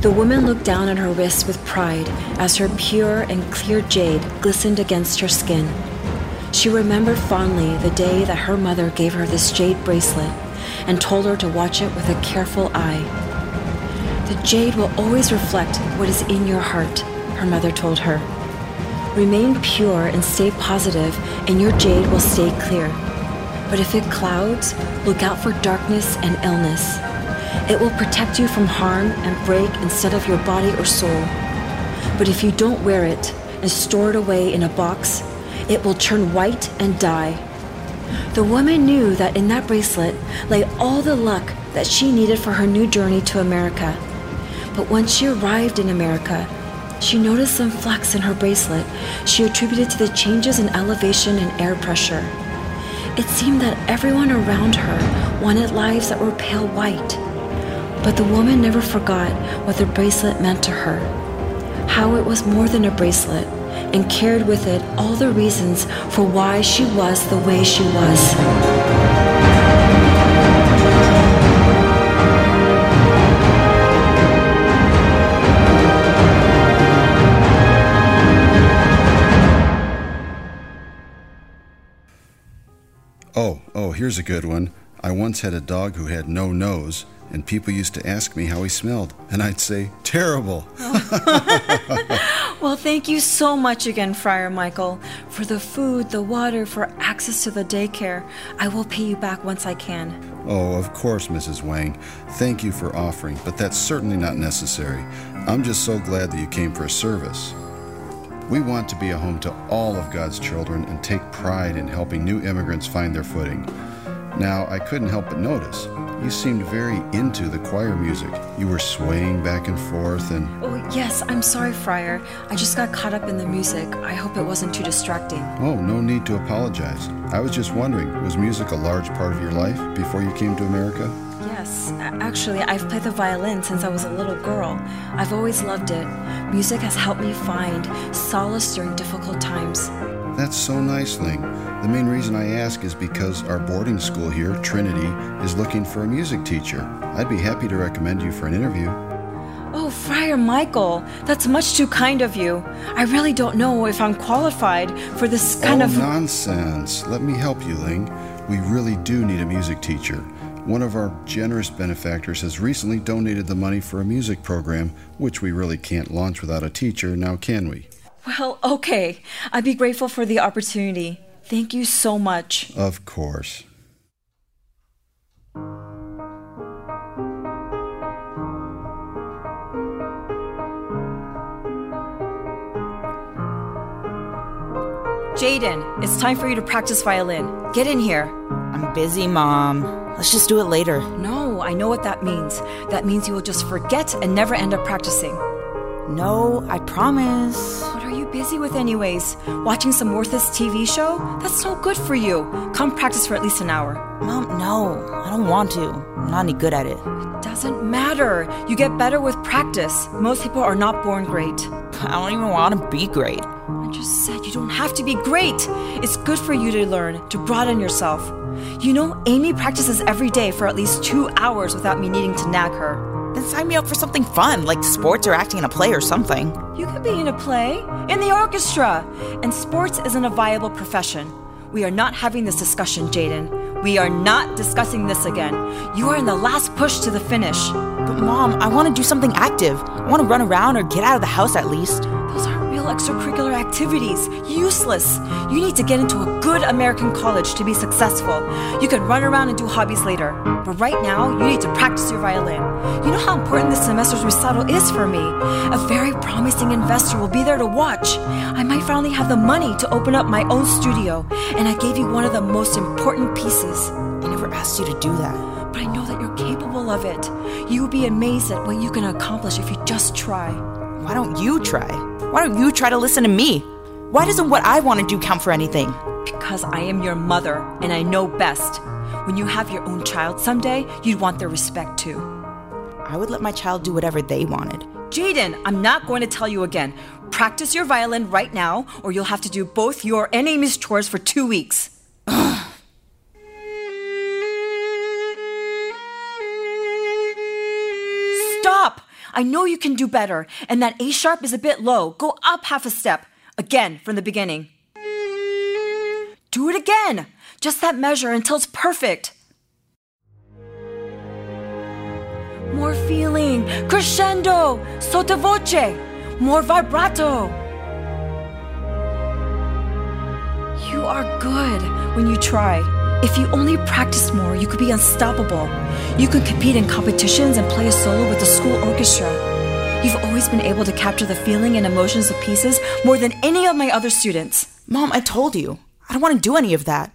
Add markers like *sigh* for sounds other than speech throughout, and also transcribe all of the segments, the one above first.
The woman looked down at her wrist with pride as her pure and clear jade glistened against her skin. She remembered fondly the day that her mother gave her this jade bracelet and told her to watch it with a careful eye. The jade will always reflect what is in your heart, her mother told her. Remain pure and stay positive, and your jade will stay clear. But if it clouds, look out for darkness and illness. It will protect you from harm and break instead of your body or soul. But if you don't wear it and store it away in a box, it will turn white and die. The woman knew that in that bracelet lay all the luck that she needed for her new journey to America. But once she arrived in America, she noticed some flecks in her bracelet she attributed to the changes in elevation and air pressure. It seemed that everyone around her wanted lives that were pale white. But the woman never forgot what the bracelet meant to her, how it was more than a bracelet, and carried with it all the reasons for why she was the way she was. Oh, oh, here's a good one. I once had a dog who had no nose, and people used to ask me how he smelled, and I'd say, terrible. *laughs* Well, thank you so much again, Friar Michael, for the food, the water, for access to the daycare. I will pay you back once I can. Oh, of course, Mrs. Wang. Thank you for offering, but that's certainly not necessary. I'm just so glad that you came for a service. We want to be a home to all of God's children and take pride in helping new immigrants find their footing. Now, I couldn't help but notice you seemed very into the choir music. You were swaying back and forth and. Oh, yes, I'm sorry, Friar. I just got caught up in the music. I hope it wasn't too distracting. Oh, no need to apologize. I was just wondering, was music a large part of your life before you came to America? Yes, actually, I've played the violin since I was a little girl. I've always loved it. Music has helped me find solace during difficult times. That's so nice, Ling. The main reason I ask is because our boarding school here, Trinity, is looking for a music teacher. I'd be happy to recommend you for an interview. Oh, Friar Michael, that's much too kind of you. I really don't know if I'm qualified for this kind oh, of. nonsense. Let me help you, Ling. We really do need a music teacher. One of our generous benefactors has recently donated the money for a music program, which we really can't launch without a teacher, now can we? Well, okay. I'd be grateful for the opportunity. Thank you so much. Of course. Jaden, it's time for you to practice violin. Get in here. I'm busy, Mom. Let's just do it later. No, I know what that means. That means you will just forget and never end up practicing. No, I promise. What are you busy with, anyways? Watching some worthless TV show? That's no good for you. Come practice for at least an hour. Mom, no, I don't want to. I'm not any good at it. it. Doesn't matter. You get better with practice. Most people are not born great. I don't even want to be great. I just said you don't have to be great. It's good for you to learn, to broaden yourself. You know, Amy practices every day for at least two hours without me needing to nag her. Then sign me up for something fun, like sports or acting in a play or something. You could be in a play, in the orchestra. And sports isn't a viable profession. We are not having this discussion, Jaden. We are not discussing this again. You are in the last push to the finish. But Mom, I want to do something active. I want to run around or get out of the house at least. Extracurricular activities. Useless. You need to get into a good American college to be successful. You can run around and do hobbies later. But right now, you need to practice your violin. You know how important this semester's recital is for me. A very promising investor will be there to watch. I might finally have the money to open up my own studio. And I gave you one of the most important pieces. I never asked you to do that. But I know that you're capable of it. You will be amazed at what you can accomplish if you just try. Why don't you try? Why don't you try to listen to me? Why doesn't what I want to do count for anything? Because I am your mother and I know best. When you have your own child someday, you'd want their respect too. I would let my child do whatever they wanted. Jaden, I'm not going to tell you again. Practice your violin right now, or you'll have to do both your and Amy's chores for two weeks. I know you can do better, and that A sharp is a bit low. Go up half a step. Again, from the beginning. Do it again. Just that measure until it's perfect. More feeling, crescendo, sottovoce, more vibrato. You are good when you try. If you only practiced more, you could be unstoppable. You could compete in competitions and play a solo with the school orchestra. You've always been able to capture the feeling and emotions of pieces more than any of my other students. Mom, I told you. I don't want to do any of that.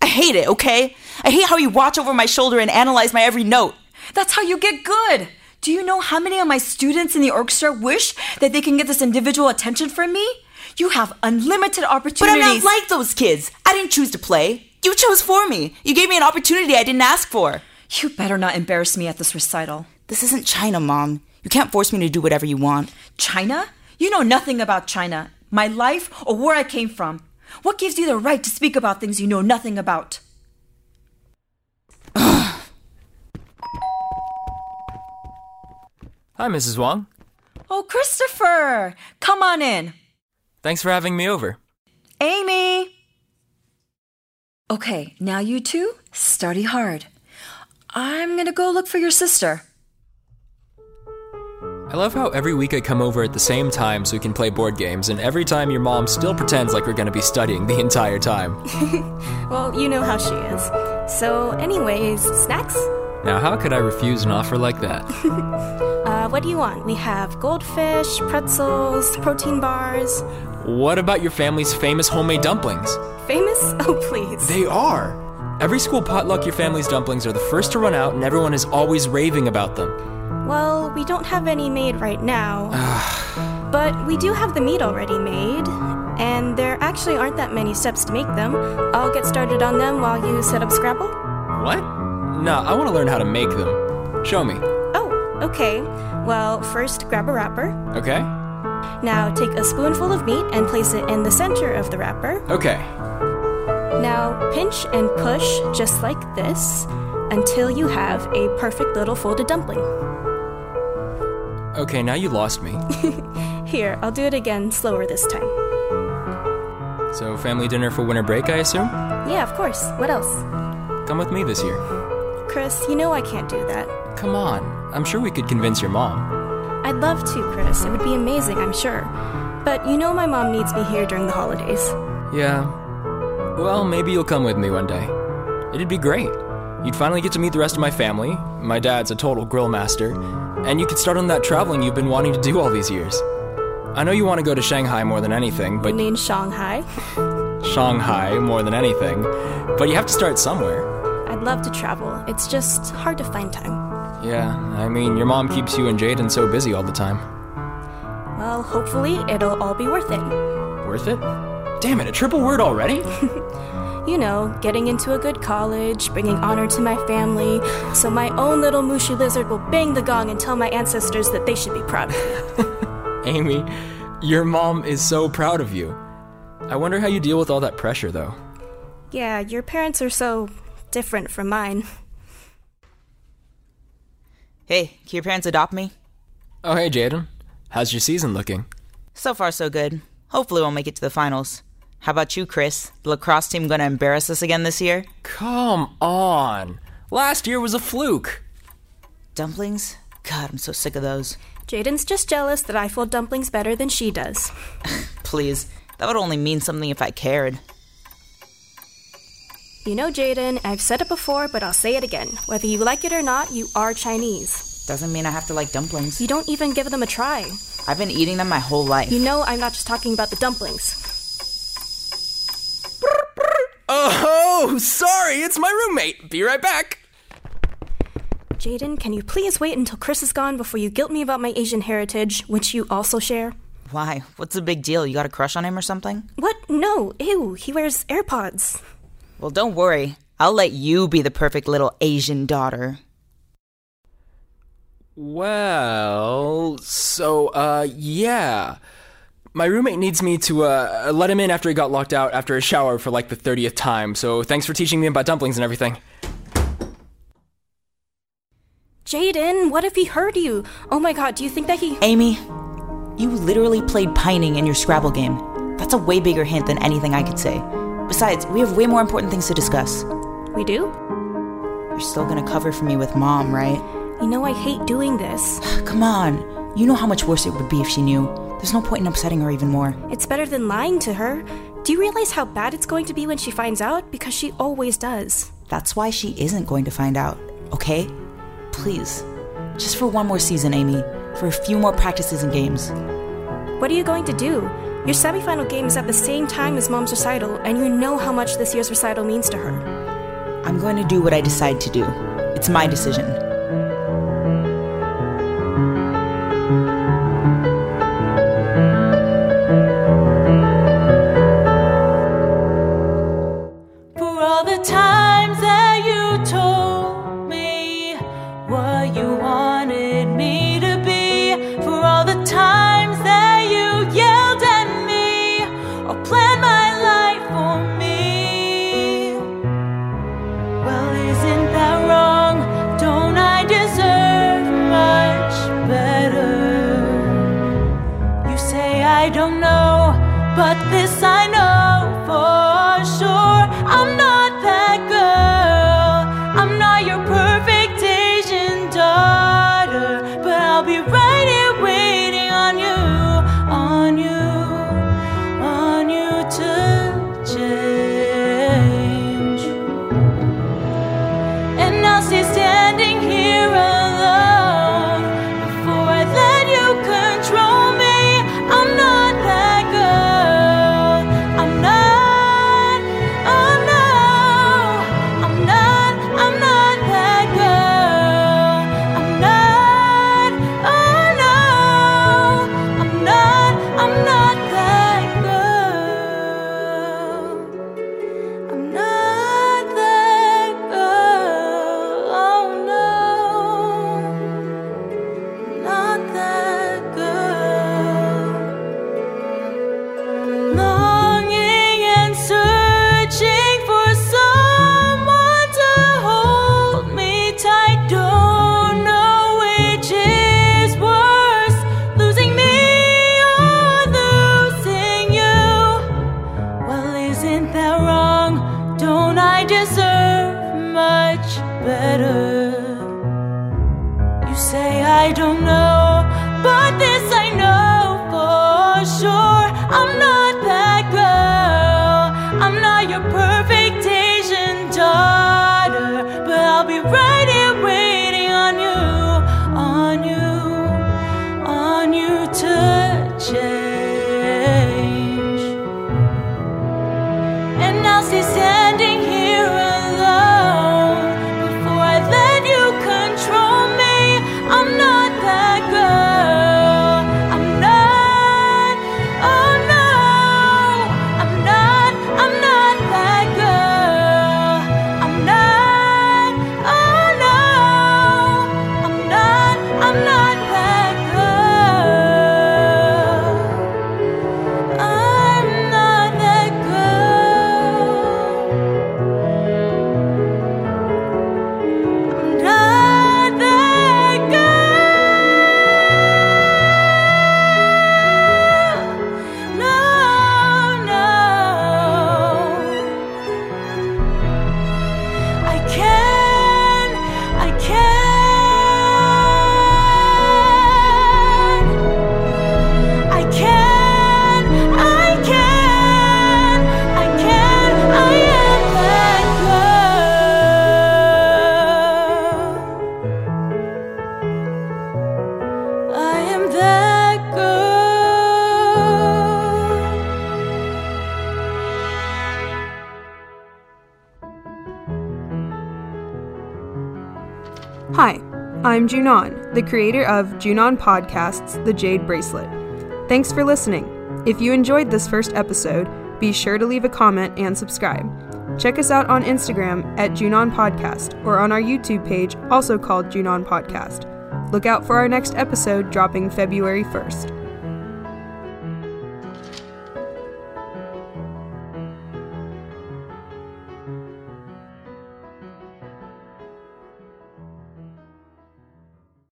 I hate it, okay? I hate how you watch over my shoulder and analyze my every note. That's how you get good. Do you know how many of my students in the orchestra wish that they can get this individual attention from me? You have unlimited opportunities. But I'm not like those kids. I didn't choose to play. You chose for me. You gave me an opportunity I didn't ask for. You better not embarrass me at this recital. This isn't China, Mom. You can't force me to do whatever you want. China? You know nothing about China, my life, or where I came from. What gives you the right to speak about things you know nothing about? *sighs* Hi, Mrs. Wong. Oh, Christopher! Come on in. Thanks for having me over. Amy! Okay, now you two, study hard. I'm gonna go look for your sister. I love how every week I come over at the same time so we can play board games, and every time your mom still pretends like we're gonna be studying the entire time. *laughs* Well, you know how she is. So, anyways, snacks? Now, how could I refuse an offer like that? *laughs* Uh, what do you want? We have goldfish, pretzels, protein bars. What about your family's famous homemade dumplings? Famous? *laughs* Oh, please. They are! Every school potluck, your family's dumplings are the first to run out, and everyone is always raving about them. Well, we don't have any made right now. *sighs* but we do have the meat already made. And there actually aren't that many steps to make them. I'll get started on them while you set up Scrabble. What? No, I want to learn how to make them. Show me. Oh, okay. Well, first grab a wrapper. Okay? Now take a spoonful of meat and place it in the center of the wrapper. Okay. Now pinch and push just like this until you have a perfect little folded dumpling. Okay, now you lost me. *laughs* Here, I'll do it again slower this time. So, family dinner for winter break, I assume? Yeah, of course. What else? Come with me this year. Chris, you know I can't do that. Come on. I'm sure we could convince your mom. I'd love to, Chris. It would be amazing, I'm sure. But you know my mom needs me here during the holidays. Yeah. Well, maybe you'll come with me one day. It'd be great. You'd finally get to meet the rest of my family. My dad's a total grill master. And you could start on that traveling you've been wanting to do all these years. I know you want to go to Shanghai more than anything, You but mean Shanghai? Shanghai more than anything. But you have to start somewhere. I'd love to travel. It's just hard to find time. Yeah, I mean, your mom keeps you and Jaden so busy all the time. Well, hopefully it'll all be worth it. Worth it? Damn it, a triple word already? *laughs* You know, getting into a good college, bringing honor to my family, so my own little Mushu lizard will bang the gong and tell my ancestors that they should be proud of me. *laughs* Amy, your mom is so proud of you. I wonder how you deal with all that pressure, though. Yeah, your parents are so different from mine. Hey, can your parents adopt me? Oh, hey, Jaden. How's your season looking? So far, so good. Hopefully, we'll make it to the finals. How about you, Chris? The lacrosse team gonna embarrass us again this year? Come on. Last year was a fluke. Dumplings? God, I'm so sick of those. Jaden's just jealous that I fold dumplings better than she does. *laughs* Please, that would only mean something if I cared. You know, Jaden, I've said it before, but I'll say it again. Whether you like it or not, you are Chinese. Doesn't mean I have to like dumplings. You don't even give them a try. I've been eating them my whole life. You know, I'm not just talking about the dumplings. Oh, sorry, it's my roommate. Be right back. Jaden, can you please wait until Chris is gone before you guilt me about my Asian heritage, which you also share? Why? What's the big deal? You got a crush on him or something? What? No, ew, he wears AirPods. Well, don't worry. I'll let you be the perfect little Asian daughter. Well, so, uh, yeah. My roommate needs me to, uh, let him in after he got locked out after a shower for like the 30th time, so thanks for teaching me about dumplings and everything. Jaden, what if he heard you? Oh my god, do you think that he. Amy, you literally played pining in your Scrabble game. That's a way bigger hint than anything I could say. Besides, we have way more important things to discuss. We do? You're still gonna cover for me with mom, right? You know, I hate doing this. *sighs* Come on. You know how much worse it would be if she knew. There's no point in upsetting her even more. It's better than lying to her. Do you realize how bad it's going to be when she finds out? Because she always does. That's why she isn't going to find out, okay? Please. Just for one more season, Amy. For a few more practices and games. What are you going to do? Your semifinal game is at the same time as mom's recital, and you know how much this year's recital means to her. I'm going to do what I decide to do. It's my decision. I don't know, but this I know I deserve much better? You say I don't know, but this I know for sure. I'm not that girl. I'm not your perfect Asian daughter, but I'll be right here waiting on you, on you, on you to change. And I'll stay I'm Junon, the creator of Junon Podcasts The Jade Bracelet. Thanks for listening. If you enjoyed this first episode, be sure to leave a comment and subscribe. Check us out on Instagram at Junon Podcast or on our YouTube page, also called Junon Podcast. Look out for our next episode dropping February 1st.